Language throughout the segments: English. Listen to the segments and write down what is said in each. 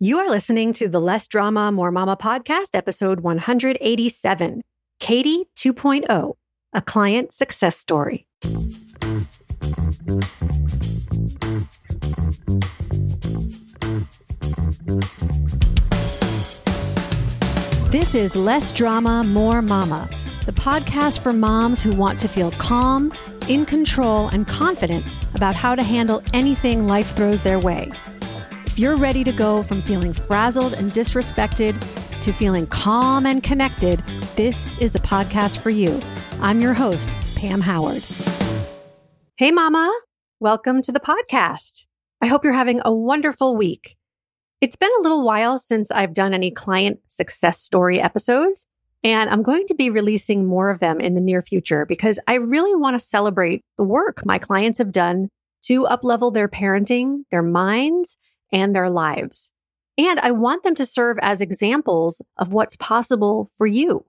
You are listening to the Less Drama, More Mama podcast, episode 187 Katie 2.0, a client success story. This is Less Drama, More Mama, the podcast for moms who want to feel calm, in control, and confident about how to handle anything life throws their way. If you're ready to go from feeling frazzled and disrespected to feeling calm and connected, this is the podcast for you. I'm your host, Pam Howard. Hey, Mama. Welcome to the podcast. I hope you're having a wonderful week. It's been a little while since I've done any client success story episodes, and I'm going to be releasing more of them in the near future because I really want to celebrate the work my clients have done to uplevel their parenting, their minds, and their lives. And I want them to serve as examples of what's possible for you.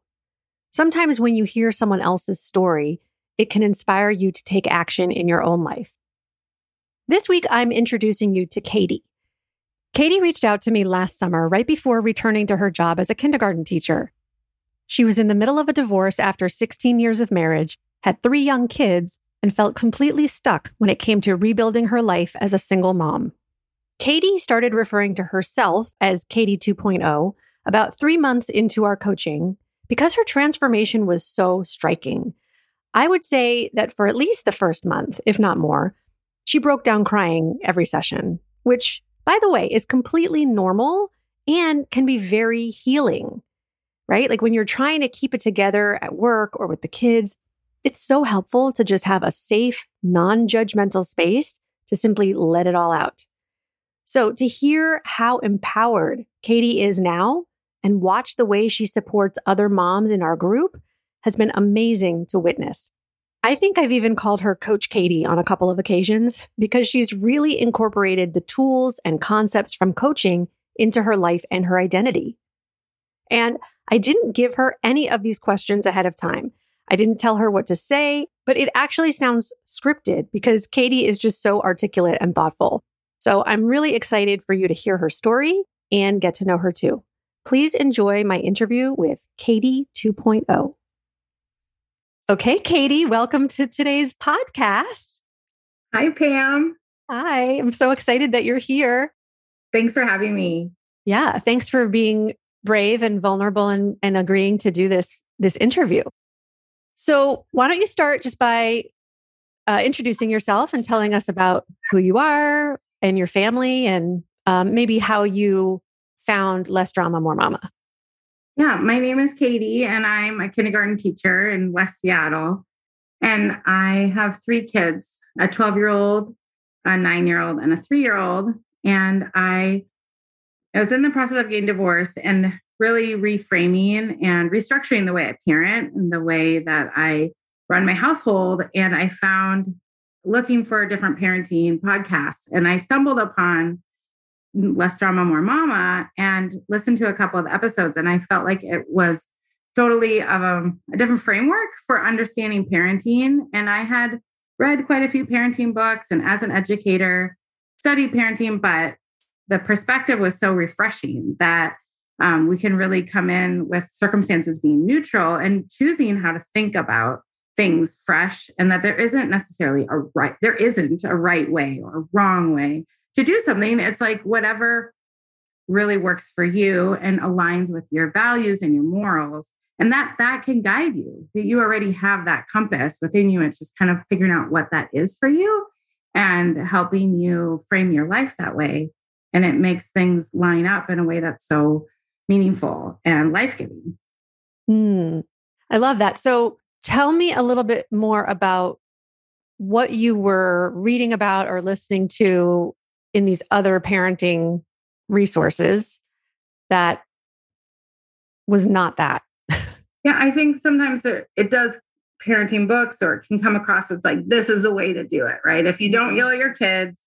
Sometimes when you hear someone else's story, it can inspire you to take action in your own life. This week, I'm introducing you to Katie. Katie reached out to me last summer, right before returning to her job as a kindergarten teacher. She was in the middle of a divorce after 16 years of marriage, had three young kids, and felt completely stuck when it came to rebuilding her life as a single mom. Katie started referring to herself as Katie 2.0 about three months into our coaching because her transformation was so striking. I would say that for at least the first month, if not more, she broke down crying every session, which, by the way, is completely normal and can be very healing, right? Like when you're trying to keep it together at work or with the kids, it's so helpful to just have a safe, non judgmental space to simply let it all out. So to hear how empowered Katie is now and watch the way she supports other moms in our group has been amazing to witness. I think I've even called her Coach Katie on a couple of occasions because she's really incorporated the tools and concepts from coaching into her life and her identity. And I didn't give her any of these questions ahead of time. I didn't tell her what to say, but it actually sounds scripted because Katie is just so articulate and thoughtful. So I'm really excited for you to hear her story and get to know her too. Please enjoy my interview with Katie 2.0. Okay, Katie, welcome to today's podcast. Hi, Pam. Hi, I'm so excited that you're here. Thanks for having me. Yeah, thanks for being brave and vulnerable and, and agreeing to do this this interview. So, why don't you start just by uh, introducing yourself and telling us about who you are, and your family and um, maybe how you found less drama, more mama. Yeah, my name is Katie, and I'm a kindergarten teacher in West Seattle. And I have three kids a 12 year old, a nine year old, and a three year old. And I, I was in the process of getting divorced and really reframing and restructuring the way I parent and the way that I run my household. And I found looking for a different parenting podcasts and I stumbled upon Less Drama, More Mama and listened to a couple of episodes. And I felt like it was totally a, a different framework for understanding parenting. And I had read quite a few parenting books and as an educator, studied parenting, but the perspective was so refreshing that um, we can really come in with circumstances being neutral and choosing how to think about things fresh and that there isn't necessarily a right there isn't a right way or wrong way to do something. It's like whatever really works for you and aligns with your values and your morals. And that that can guide you. That you already have that compass within you it's just kind of figuring out what that is for you and helping you frame your life that way. And it makes things line up in a way that's so meaningful and life-giving. Mm, i love that. So Tell me a little bit more about what you were reading about or listening to in these other parenting resources that was not that. yeah, I think sometimes it does parenting books or it can come across as like, this is a way to do it, right? If you don't mm-hmm. yell at your kids,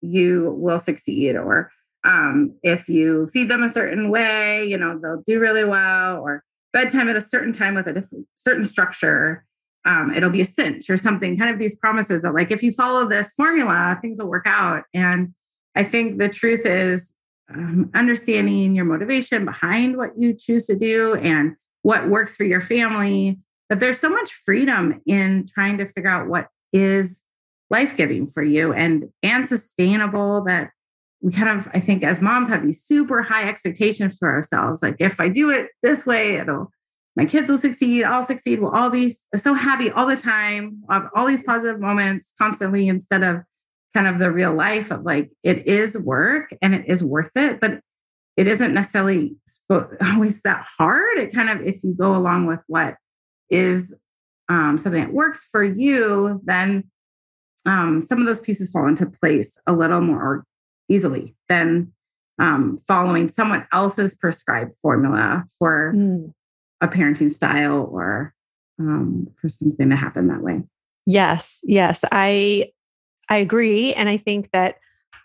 you will succeed. Or um, if you feed them a certain way, you know, they'll do really well. Or bedtime at a certain time with a different, certain structure. Um, it'll be a cinch or something, kind of these promises of like, if you follow this formula, things will work out. And I think the truth is, um, understanding your motivation behind what you choose to do and what works for your family. But there's so much freedom in trying to figure out what is life giving for you and and sustainable. That we kind of, I think, as moms have these super high expectations for ourselves. Like if I do it this way, it'll my kids will succeed, I'll succeed, we'll all be so happy all the time, all these positive moments constantly instead of kind of the real life of like it is work and it is worth it, but it isn't necessarily always that hard. It kind of, if you go along with what is um, something that works for you, then um, some of those pieces fall into place a little more easily than um, following someone else's prescribed formula for mm. a parenting style or um, for something to happen that way. Yes, yes, I I agree. And I think that,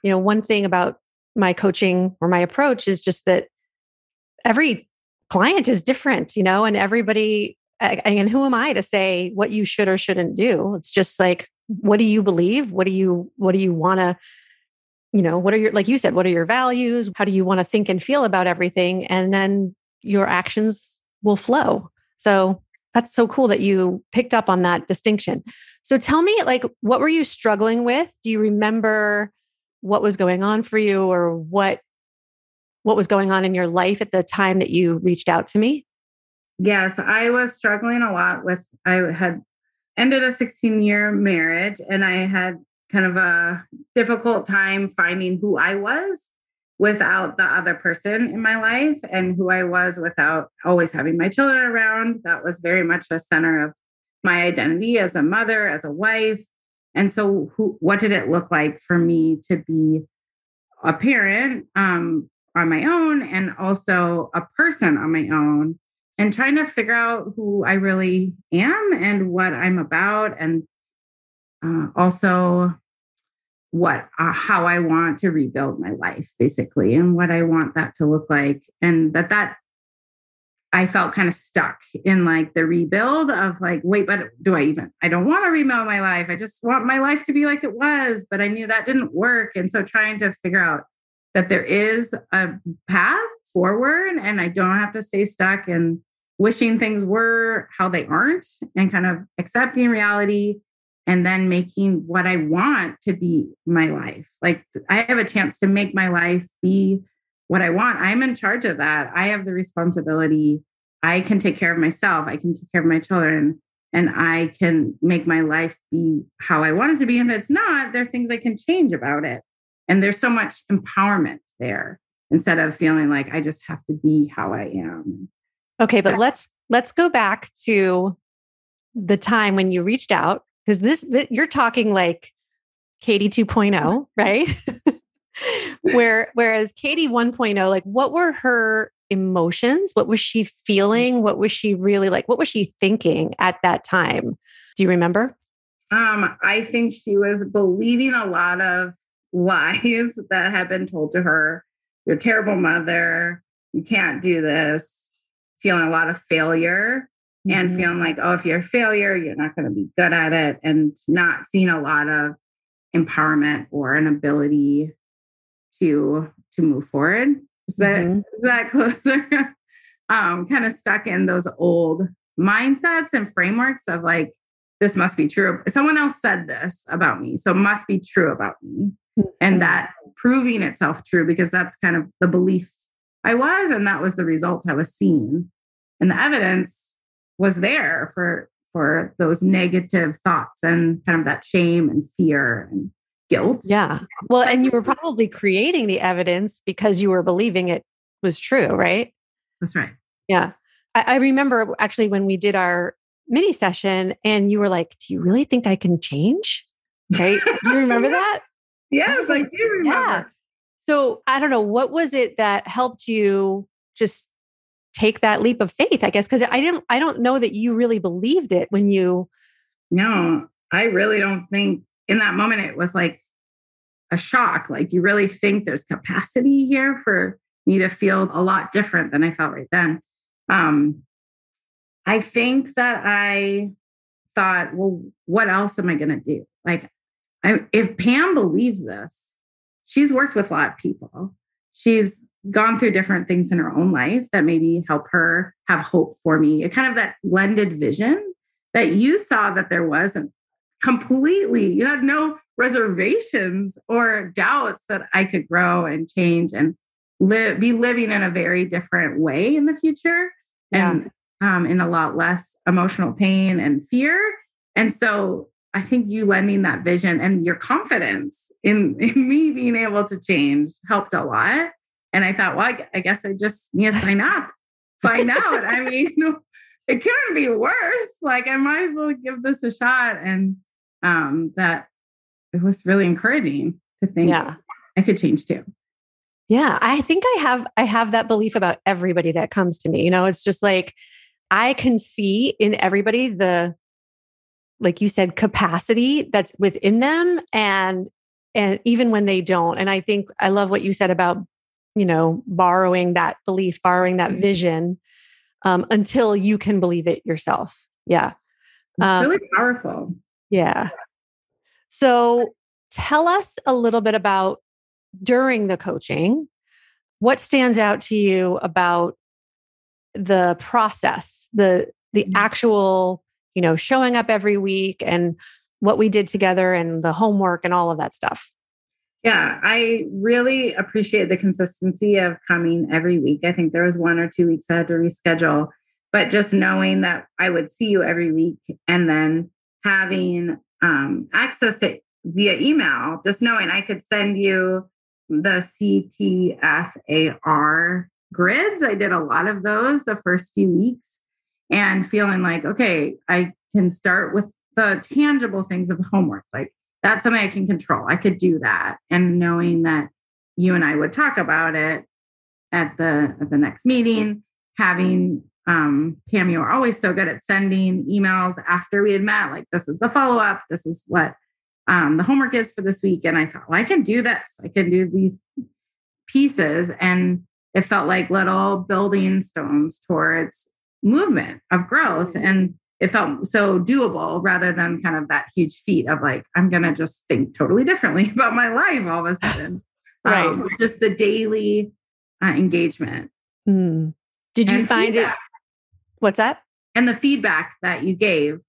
you know, one thing about my coaching or my approach is just that every client is different, you know, and everybody, and who am I to say what you should or shouldn't do? It's just like, what do you believe? What do you, what do you want to, you know, what are your, like you said, what are your values? How do you want to think and feel about everything? And then your actions will flow. So that's so cool that you picked up on that distinction. So tell me, like, what were you struggling with? Do you remember what was going on for you, or what what was going on in your life at the time that you reached out to me? Yes, I was struggling a lot with. I had ended a 16 year marriage, and I had kind of a difficult time finding who I was without the other person in my life and who I was without always having my children around. That was very much the center of my identity as a mother, as a wife. And so, who, what did it look like for me to be a parent um, on my own and also a person on my own? And trying to figure out who I really am and what I'm about, and uh, also what uh, how I want to rebuild my life, basically, and what I want that to look like, and that that I felt kind of stuck in like the rebuild of like, wait, but do I even? I don't want to rebuild my life. I just want my life to be like it was. But I knew that didn't work. And so trying to figure out that there is a path forward and I don't have to stay stuck and wishing things were how they aren't and kind of accepting reality and then making what I want to be my life. Like I have a chance to make my life be what I want. I'm in charge of that. I have the responsibility. I can take care of myself. I can take care of my children and I can make my life be how I want it to be. And if it's not, there are things I can change about it. And there's so much empowerment there instead of feeling like I just have to be how I am. Okay, so, but let's let's go back to the time when you reached out because this, this you're talking like Katie 2.0, right? Where whereas Katie 1.0, like what were her emotions? What was she feeling? What was she really like? What was she thinking at that time? Do you remember? Um, I think she was believing a lot of lies that had been told to her. You're a terrible mother. You can't do this. Feeling a lot of failure mm-hmm. and feeling like, oh, if you're a failure, you're not going to be good at it, and not seeing a lot of empowerment or an ability to to move forward. Is that, mm-hmm. is that closer? um, kind of stuck in those old mindsets and frameworks of like, this must be true. Someone else said this about me, so it must be true about me. Mm-hmm. And that proving itself true because that's kind of the beliefs I was, and that was the results I was seeing. And the evidence was there for for those negative thoughts and kind of that shame and fear and guilt. Yeah. Well, and you were probably creating the evidence because you were believing it was true, right? That's right. Yeah. I, I remember actually when we did our mini session and you were like, Do you really think I can change? Right. do you remember that? Yes, I oh, do remember. Yeah. So I don't know, what was it that helped you just take that leap of faith, I guess? Because I didn't I don't know that you really believed it when you No, I really don't think in that moment, it was like a shock. Like, you really think there's capacity here for me to feel a lot different than I felt right then. Um, I think that I thought, well, what else am I going to do? Like, I, if Pam believes this, she's worked with a lot of people. She's gone through different things in her own life that maybe help her have hope for me. A kind of that blended vision that you saw that there wasn't completely, you had no reservations or doubts that I could grow and change and live, be living in a very different way in the future yeah. and um, in a lot less emotional pain and fear. And so I think you lending that vision and your confidence in, in me being able to change helped a lot. And I thought, well, I, I guess I just need to sign up, find out. I mean, it couldn't be worse. Like I might as well give this a shot. And um, that it was really encouraging to think yeah. I could change too. Yeah, I think I have I have that belief about everybody that comes to me. You know, it's just like I can see in everybody the like you said capacity that's within them and and even when they don't. And I think I love what you said about you know borrowing that belief, borrowing that mm-hmm. vision um, until you can believe it yourself. Yeah. Um, really powerful. Yeah. So tell us a little bit about during the coaching, what stands out to you about the process, the the mm-hmm. actual, you know, showing up every week and what we did together and the homework and all of that stuff. Yeah, I really appreciate the consistency of coming every week. I think there was one or two weeks I had to reschedule, but just knowing that I would see you every week and then having um, access to via email, just knowing I could send you the CTFAR grids. I did a lot of those the first few weeks and feeling like, okay, I can start with the tangible things of homework. Like that's something I can control. I could do that. And knowing that you and I would talk about it at the at the next meeting, having um, Pam, you are always so good at sending emails after we had met, like this is the follow up, this is what um, the homework is for this week. And I thought, well, I can do this. I can do these pieces. And it felt like little building stones towards movement of growth. Mm-hmm. And it felt so doable rather than kind of that huge feat of like, I'm going to just think totally differently about my life all of a sudden. right. Um, just the daily uh, engagement. Mm. Did you find feedback. it? What's that? And the feedback that you gave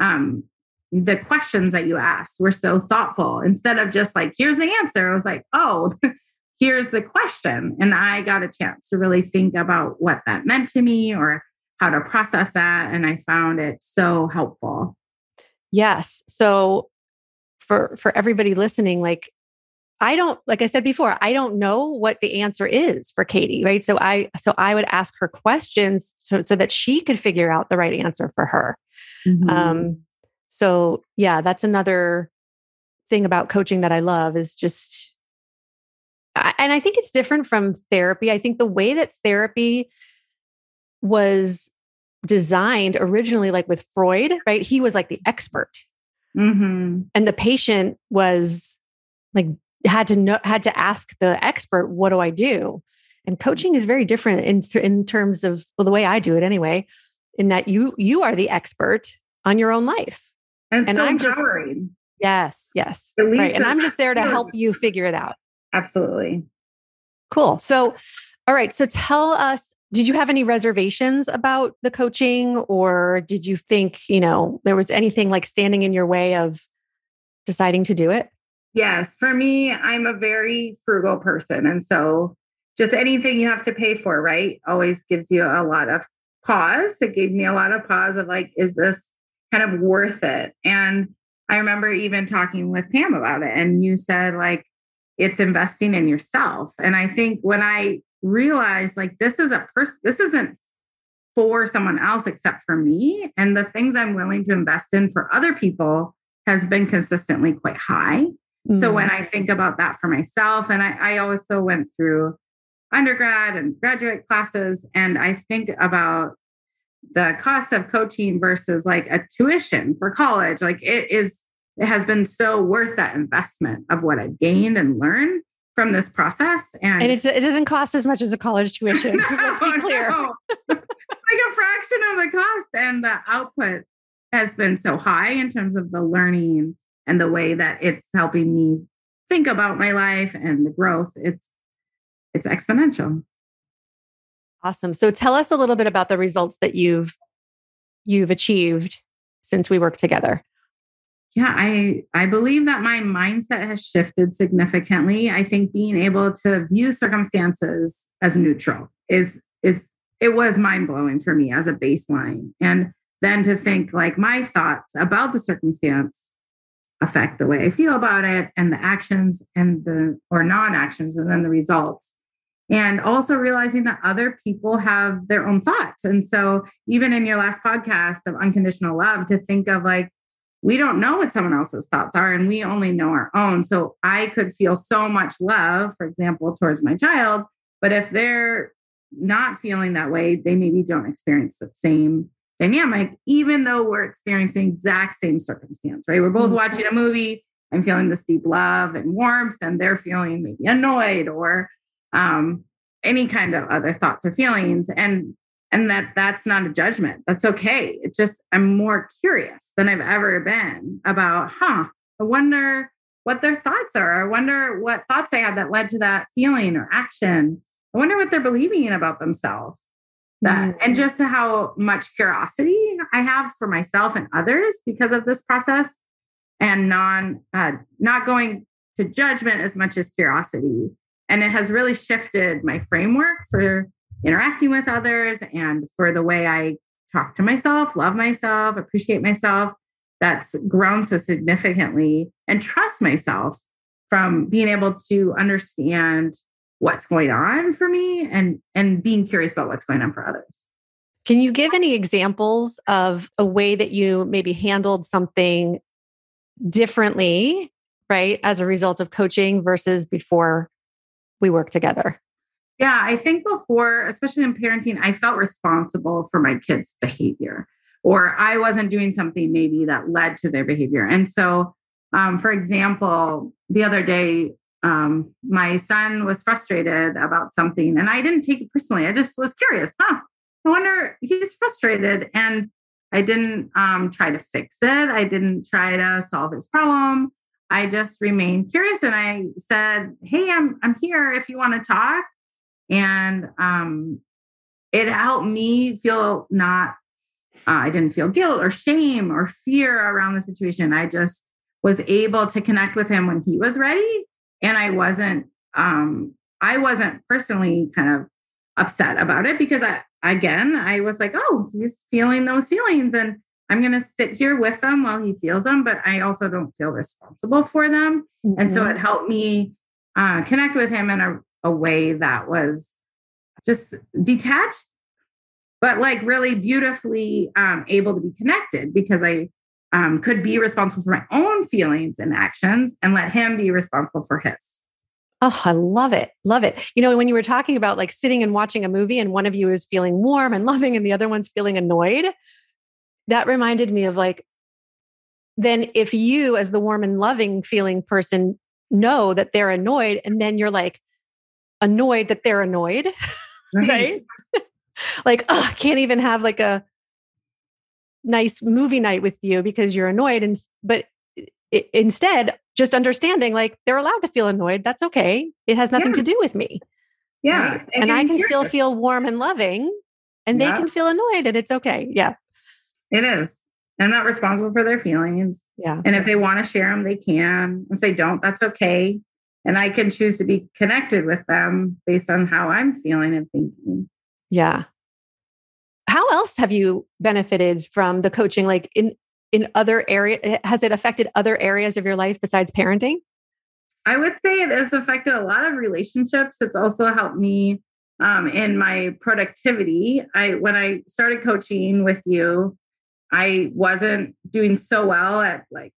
um, the questions that you asked were so thoughtful. Instead of just like, here's the answer, I was like, oh, here's the question. And I got a chance to really think about what that meant to me or how to process that. And I found it so helpful. Yes. So for for everybody listening, like I don't, like I said before, I don't know what the answer is for Katie, right? So I, so I would ask her questions so, so that she could figure out the right answer for her. Mm-hmm. Um, so yeah, that's another thing about coaching that I love is just I, and I think it's different from therapy. I think the way that therapy was designed originally, like with Freud, right? He was like the expert. Mm-hmm. And the patient was like, had to know, had to ask the expert, what do I do? And coaching is very different in, in terms of well, the way I do it anyway, in that you, you are the expert on your own life. And, and so I'm empowering. just yes, yes, right. And I'm just there to help you figure it out. Absolutely. Cool. So, all right. So tell us, did you have any reservations about the coaching, or did you think you know there was anything like standing in your way of deciding to do it? Yes, for me, I'm a very frugal person, and so just anything you have to pay for, right, always gives you a lot of pause. It gave me a lot of pause of like, is this kind of worth it. And I remember even talking with Pam about it, and you said, like, it's investing in yourself. And I think when I realized, like, this is a person, this isn't for someone else except for me. And the things I'm willing to invest in for other people has been consistently quite high. Mm-hmm. So when I think about that for myself, and I, I also went through undergrad and graduate classes, and I think about the cost of coaching versus like a tuition for college like it is it has been so worth that investment of what i've gained and learned from this process and, and it doesn't cost as much as a college tuition no, let's be oh, clear no. like a fraction of the cost and the output has been so high in terms of the learning and the way that it's helping me think about my life and the growth it's it's exponential. Awesome. So tell us a little bit about the results that you've you've achieved since we worked together. Yeah, I I believe that my mindset has shifted significantly. I think being able to view circumstances as neutral is is it was mind-blowing for me as a baseline. And then to think like my thoughts about the circumstance affect the way I feel about it and the actions and the or non-actions and then the results. And also realizing that other people have their own thoughts. And so even in your last podcast of unconditional love to think of like we don't know what someone else's thoughts are and we only know our own. So I could feel so much love, for example, towards my child, but if they're not feeling that way, they maybe don't experience the same dynamic, even though we're experiencing exact same circumstance, right? We're both mm-hmm. watching a movie. I'm feeling this deep love and warmth, and they're feeling maybe annoyed or um, any kind of other thoughts or feelings. And and that that's not a judgment. That's okay. it just I'm more curious than I've ever been about, huh? I wonder what their thoughts are. I wonder what thoughts they had that led to that feeling or action. I wonder what they're believing about themselves that mm-hmm. and just how much curiosity I have for myself and others because of this process and non uh, not going to judgment as much as curiosity and it has really shifted my framework for interacting with others and for the way I talk to myself, love myself, appreciate myself that's grown so significantly and trust myself from being able to understand what's going on for me and and being curious about what's going on for others. Can you give any examples of a way that you maybe handled something differently, right, as a result of coaching versus before we worked together? Yeah, I think before, especially in parenting, I felt responsible for my kids' behavior, or I wasn't doing something maybe that led to their behavior. And so, um, for example, the other day, um, my son was frustrated about something and I didn't take it personally. I just was curious, huh? I wonder he's frustrated. And I didn't um, try to fix it. I didn't try to solve his problem. I just remained curious and I said, Hey, I'm I'm here if you want to talk. And um, it helped me feel not uh, I didn't feel guilt or shame or fear around the situation. I just was able to connect with him when he was ready and i wasn't um i wasn't personally kind of upset about it because i again i was like oh he's feeling those feelings and i'm going to sit here with them while he feels them but i also don't feel responsible for them mm-hmm. and so mm-hmm. it helped me uh, connect with him in a, a way that was just detached but like really beautifully um, able to be connected because i um, could be responsible for my own feelings and actions and let him be responsible for his. Oh, I love it. Love it. You know, when you were talking about like sitting and watching a movie and one of you is feeling warm and loving and the other one's feeling annoyed, that reminded me of like, then if you, as the warm and loving feeling person, know that they're annoyed and then you're like annoyed that they're annoyed, right? right? like, oh, I can't even have like a nice movie night with you because you're annoyed and but it, instead just understanding like they're allowed to feel annoyed that's okay it has nothing yeah. to do with me yeah right? and i can still feel warm and loving and yeah. they can feel annoyed and it's okay yeah it is i'm not responsible for their feelings yeah and if they want to share them they can if they don't that's okay and i can choose to be connected with them based on how i'm feeling and thinking. Yeah. How else have you benefited from the coaching like in in other area has it affected other areas of your life besides parenting? I would say it has affected a lot of relationships. It's also helped me um, in my productivity. I when i started coaching with you i wasn't doing so well at like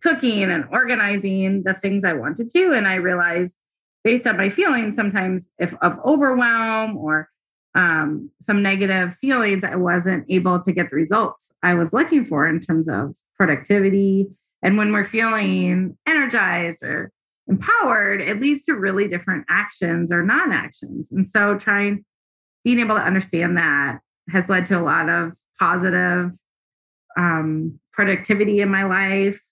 cooking and organizing the things i wanted to and i realized based on my feelings sometimes if of overwhelm or um, some negative feelings, I wasn't able to get the results I was looking for in terms of productivity. And when we're feeling energized or empowered, it leads to really different actions or non actions. And so, trying, being able to understand that has led to a lot of positive um, productivity in my life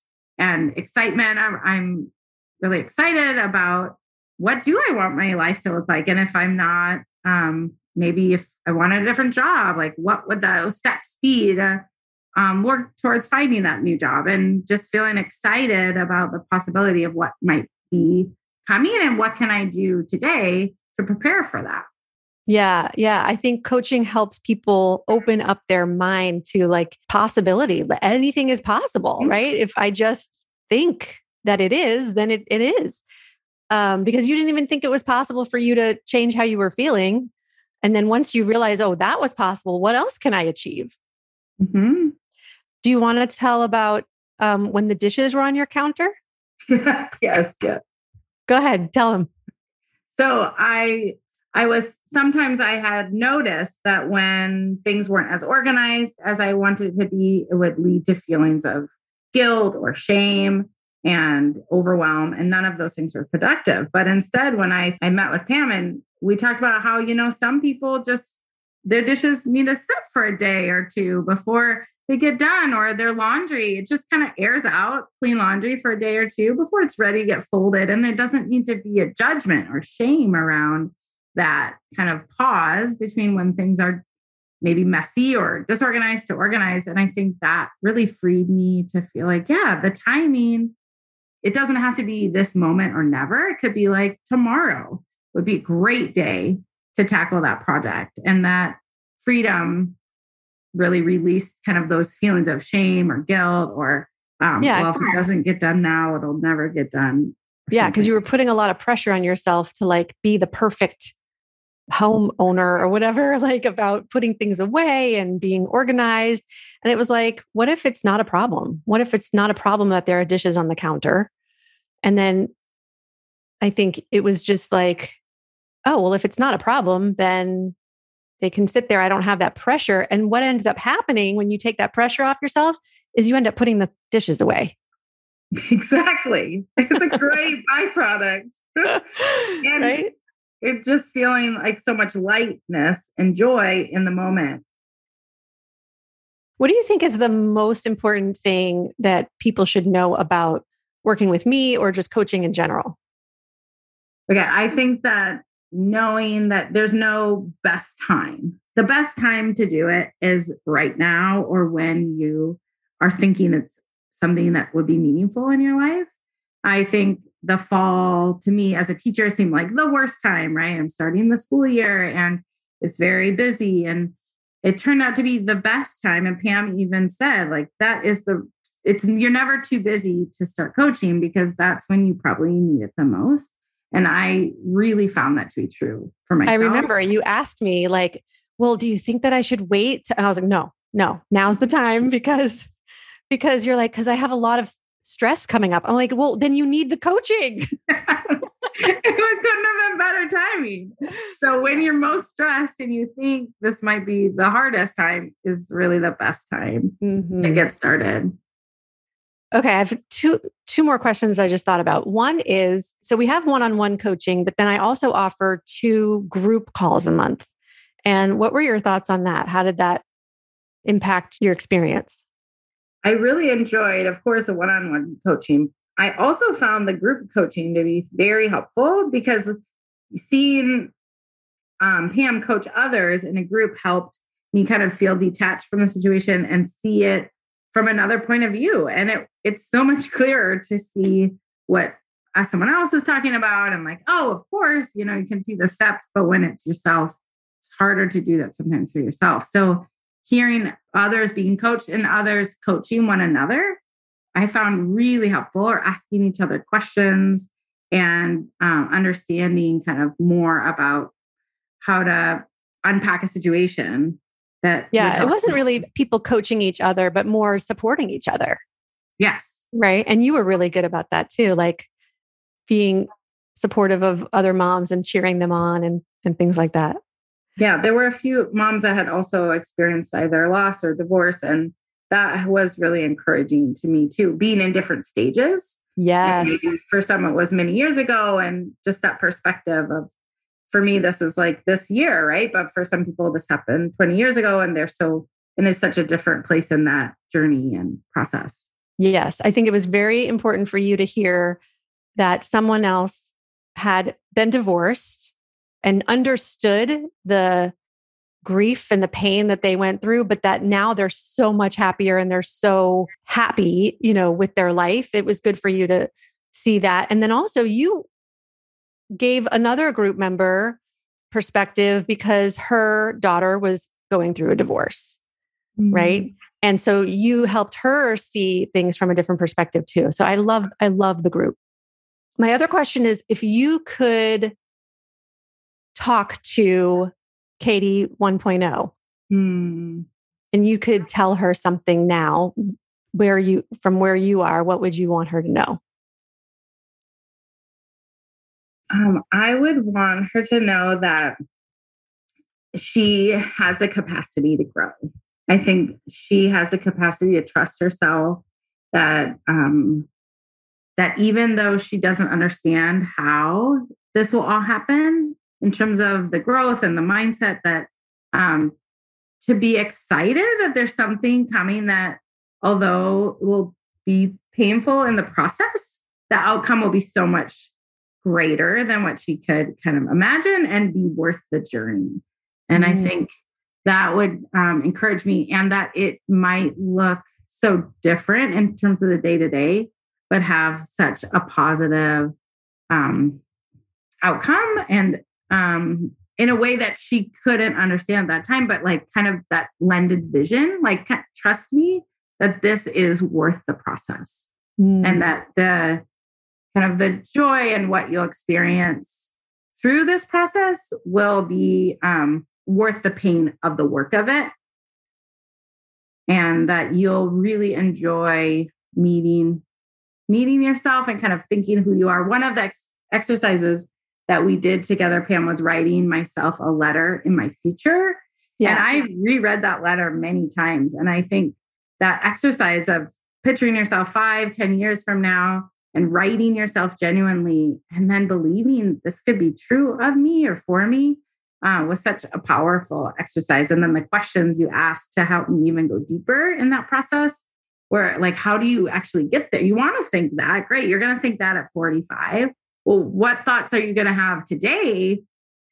and excitement. I'm, I'm really excited about what do I want my life to look like? And if I'm not, um, maybe if I wanted a different job, like what would those steps be to um, work towards finding that new job and just feeling excited about the possibility of what might be coming and what can I do today to prepare for that. Yeah, yeah. I think coaching helps people open up their mind to like possibility. Anything is possible, mm-hmm. right? If I just think that it is, then it, it is. Um, because you didn't even think it was possible for you to change how you were feeling. And then once you realize, oh, that was possible, what else can I achieve? Mm-hmm. Do you want to tell about um, when the dishes were on your counter? yes, yes. Go ahead, tell them. So I I was sometimes I had noticed that when things weren't as organized as I wanted to be, it would lead to feelings of guilt or shame and overwhelm. And none of those things were productive. But instead, when I, I met with Pam and we talked about how, you know, some people just their dishes need to sit for a day or two before they get done or their laundry it just kind of airs out clean laundry for a day or two before it's ready to get folded and there doesn't need to be a judgment or shame around that kind of pause between when things are maybe messy or disorganized to organized. And i think that really freed me to feel like yeah the timing it doesn't have to be this moment or never. It could be like tomorrow would be a great day to tackle that project. And that freedom really released kind of those feelings of shame or guilt or um, yeah, well, if it doesn't get done now, it'll never get done. Yeah, because you were putting a lot of pressure on yourself to like be the perfect homeowner or whatever, like about putting things away and being organized. And it was like, what if it's not a problem? What if it's not a problem that there are dishes on the counter? And then I think it was just like, oh, well, if it's not a problem, then they can sit there. I don't have that pressure. And what ends up happening when you take that pressure off yourself is you end up putting the dishes away. Exactly. It's a great byproduct. and right? It just feeling like so much lightness and joy in the moment. What do you think is the most important thing that people should know about working with me or just coaching in general? Okay, I think that knowing that there's no best time. The best time to do it is right now or when you are thinking it's something that would be meaningful in your life. I think the fall to me as a teacher seemed like the worst time, right? I'm starting the school year and it's very busy. And it turned out to be the best time. And Pam even said, like, that is the, it's, you're never too busy to start coaching because that's when you probably need it the most. And I really found that to be true for myself. I remember you asked me, like, well, do you think that I should wait? And I was like, no, no, now's the time because because you're like, because I have a lot of stress coming up. I'm like, well, then you need the coaching. it couldn't have been better timing. So when you're most stressed and you think this might be the hardest time, is really the best time mm-hmm. to get started. Okay, I have two two more questions I just thought about. One is so we have one-on-one coaching, but then I also offer two group calls a month. And what were your thoughts on that? How did that impact your experience? I really enjoyed, of course, the one-on-one coaching. I also found the group coaching to be very helpful because seeing um, Pam coach others in a group helped me kind of feel detached from the situation and see it from another point of view. And it it's so much clearer to see what uh, someone else is talking about and like, oh, of course, you know, you can see the steps, but when it's yourself, it's harder to do that sometimes for yourself. So hearing others being coached and others coaching one another, I found really helpful or asking each other questions and um, understanding kind of more about how to unpack a situation that yeah it wasn't really people coaching each other but more supporting each other. Yes. Right? And you were really good about that too like being supportive of other moms and cheering them on and and things like that yeah there were a few moms that had also experienced either loss or divorce and that was really encouraging to me too being in different stages yes for some it was many years ago and just that perspective of for me, this is like this year, right? But for some people, this happened 20 years ago and they're so and is such a different place in that journey and process. Yes. I think it was very important for you to hear that someone else had been divorced and understood the grief and the pain that they went through, but that now they're so much happier and they're so happy, you know, with their life. It was good for you to see that. And then also, you gave another group member perspective because her daughter was going through a divorce, mm-hmm. right? And so you helped her see things from a different perspective too. So I love I love the group. My other question is if you could talk to Katie 1.0 mm. and you could tell her something now where you from where you are, what would you want her to know? Um, I would want her to know that she has the capacity to grow. I think she has the capacity to trust herself. That um, that even though she doesn't understand how this will all happen in terms of the growth and the mindset, that um, to be excited that there's something coming that, although will be painful in the process, the outcome will be so much greater than what she could kind of imagine and be worth the journey. And mm-hmm. I think that would um, encourage me, and that it might look so different in terms of the day to day, but have such a positive um, outcome and um, in a way that she couldn't understand at that time, but like kind of that lended vision, like trust me that this is worth the process mm. and that the kind of the joy and what you'll experience through this process will be um, worth the pain of the work of it. And that you'll really enjoy meeting meeting yourself and kind of thinking who you are. One of the ex- exercises that we did together, Pam, was writing myself a letter in my future. Yeah. And I've reread that letter many times. And I think that exercise of picturing yourself five, ten years from now and writing yourself genuinely and then believing this could be true of me or for me uh, was such a powerful exercise. And then the questions you asked to help me even go deeper in that process where like how do you actually get there you want to think that great you're going to think that at 45 well what thoughts are you going to have today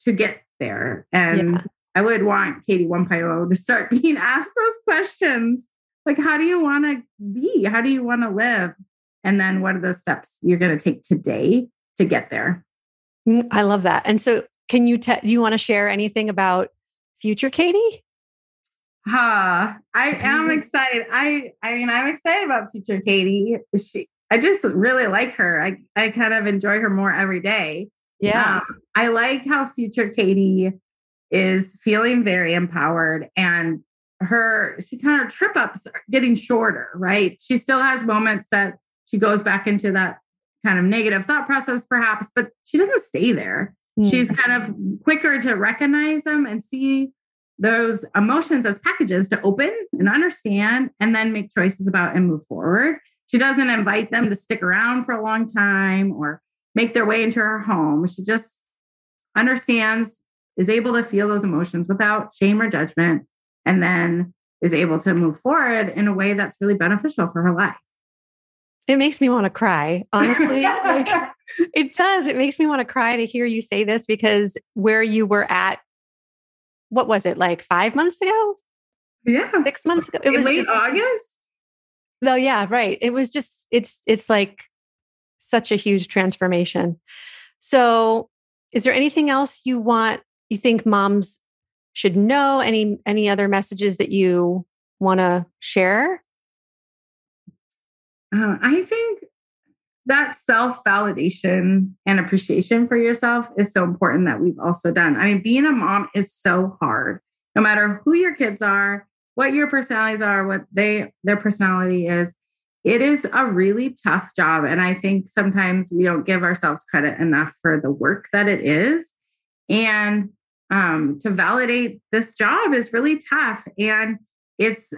to get there and yeah. i would want katie 1.0 to start being asked those questions like how do you want to be how do you want to live and then what are the steps you're going to take today to get there mm, i love that and so can you tell Do you want to share anything about future katie Ha! Uh, I am excited. I I mean, I'm excited about future Katie. She I just really like her. I, I kind of enjoy her more every day. Yeah. Um, I like how future Katie is feeling very empowered and her she kind of trip ups getting shorter, right? She still has moments that she goes back into that kind of negative thought process, perhaps, but she doesn't stay there. Mm. She's kind of quicker to recognize them and see those emotions as packages to open and understand and then make choices about and move forward. She doesn't invite them to stick around for a long time or make their way into her home. She just understands, is able to feel those emotions without shame or judgment, and then is able to move forward in a way that's really beneficial for her life. It makes me want to cry, honestly. like, it does. It makes me want to cry to hear you say this because where you were at what was it like five months ago? Yeah, six months ago. It In was late just, August. No, yeah, right. It was just it's it's like such a huge transformation. So, is there anything else you want? You think moms should know? Any any other messages that you want to share? Uh, I think that self validation and appreciation for yourself is so important that we've also done. I mean, being a mom is so hard, no matter who your kids are, what your personalities are, what they their personality is. It is a really tough job. And I think sometimes we don't give ourselves credit enough for the work that it is. And um, to validate this job is really tough. And it's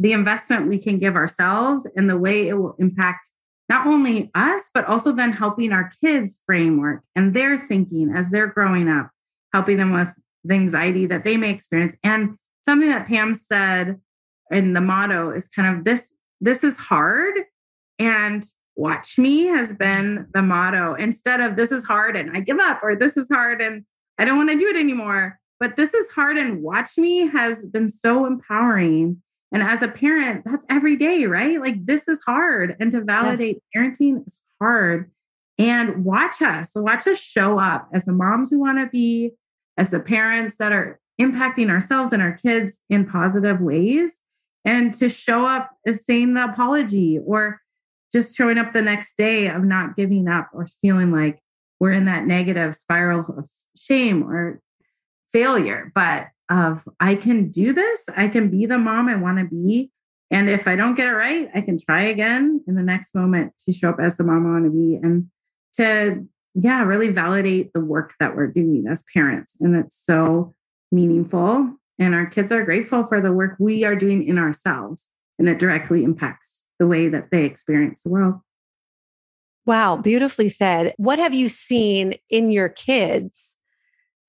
the investment we can give ourselves and the way it will impact not only us, but also then helping our kids framework and their thinking as they're growing up, helping them with the anxiety that they may experience. And something that Pam said in the motto is kind of this this is hard and watch me has been the motto instead of this is hard and I give up or this is hard and I don't want to do it anymore. But this is hard and watch me has been so empowering. And as a parent, that's every day, right? Like this is hard. And to validate yeah. parenting is hard. And watch us, watch us show up as the moms who want to be, as the parents that are impacting ourselves and our kids in positive ways. And to show up as saying the apology or just showing up the next day of not giving up or feeling like we're in that negative spiral of shame or failure, but of I can do this, I can be the mom I want to be. And if I don't get it right, I can try again in the next moment to show up as the mom I want to be and to, yeah, really validate the work that we're doing as parents. And it's so meaningful. And our kids are grateful for the work we are doing in ourselves. And it directly impacts the way that they experience the world. Wow, beautifully said. What have you seen in your kids?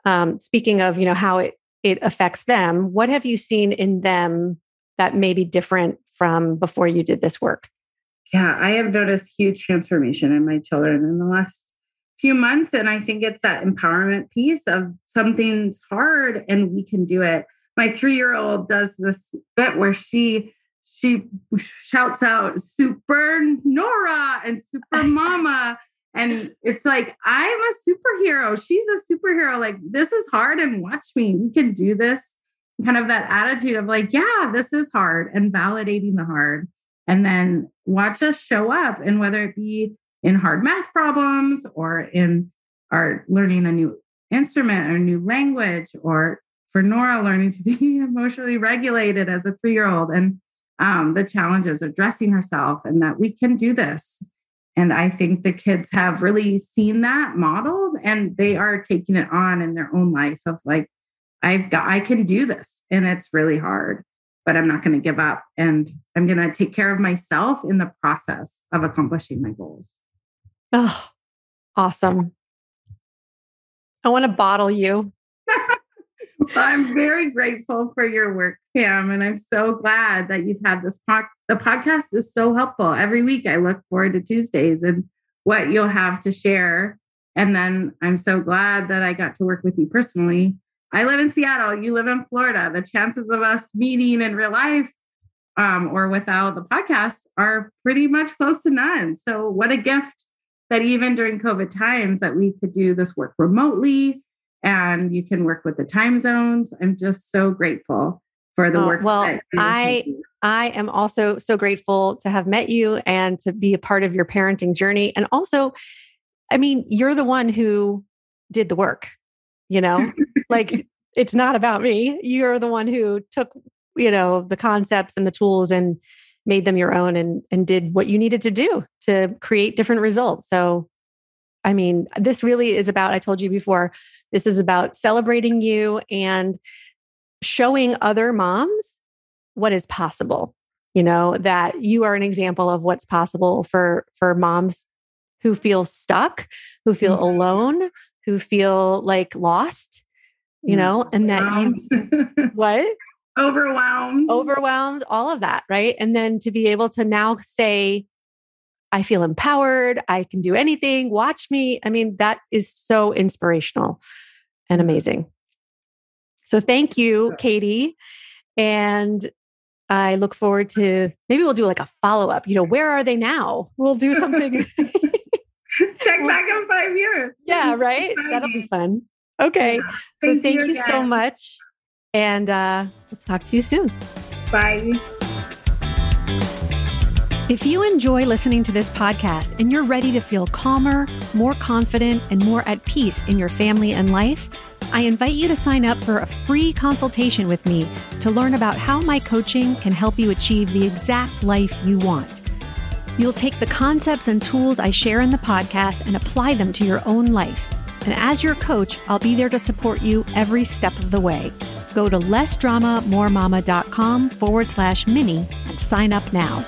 Um, speaking of, you know, how it it affects them, what have you seen in them that may be different from before you did this work? Yeah, I have noticed huge transformation in my children in the last few months. And I think it's that empowerment piece of something's hard and we can do it. My three year old does this bit where she she shouts out super Nora and super mama. And it's like, I'm a superhero. She's a superhero. Like, this is hard and watch me. We can do this. Kind of that attitude of like, yeah, this is hard and validating the hard. And then watch us show up. And whether it be in hard math problems or in our learning a new instrument or new language or for Nora learning to be emotionally regulated as a three year old. And um, the challenges of dressing herself and that we can do this. And I think the kids have really seen that modeled and they are taking it on in their own life of like, I've got, I can do this. And it's really hard, but I'm not going to give up. And I'm going to take care of myself in the process of accomplishing my goals. Oh, awesome. I want to bottle you. I'm very grateful for your work, Pam, and I'm so glad that you've had this po- the podcast is so helpful. Every week I look forward to Tuesdays and what you'll have to share. And then I'm so glad that I got to work with you personally. I live in Seattle, you live in Florida. The chances of us meeting in real life um, or without the podcast are pretty much close to none. So what a gift that even during COVID times that we could do this work remotely and you can work with the time zones. I'm just so grateful for the oh, work. Well, I I am also so grateful to have met you and to be a part of your parenting journey. And also, I mean, you're the one who did the work, you know, like it's not about me. You're the one who took, you know, the concepts and the tools and made them your own and and did what you needed to do to create different results. So I mean, this really is about, I told you before, this is about celebrating you and showing other moms what is possible. You know, that you are an example of what's possible for for moms who feel stuck, who feel mm-hmm. alone, who feel like lost, you know, and that you what? Overwhelmed. Overwhelmed, all of that, right? And then to be able to now say, I feel empowered. I can do anything. Watch me. I mean, that is so inspirational and amazing. So thank you, Katie. And I look forward to maybe we'll do like a follow up. You know, where are they now? We'll do something. Check back in five years. Yeah, right. That'll be fun. Okay. Yeah. Thank so thank you, you so much. And uh, we'll talk to you soon. Bye. If you enjoy listening to this podcast and you're ready to feel calmer, more confident, and more at peace in your family and life, I invite you to sign up for a free consultation with me to learn about how my coaching can help you achieve the exact life you want. You'll take the concepts and tools I share in the podcast and apply them to your own life. And as your coach, I'll be there to support you every step of the way. Go to lessdramamoremama.com forward slash mini and sign up now.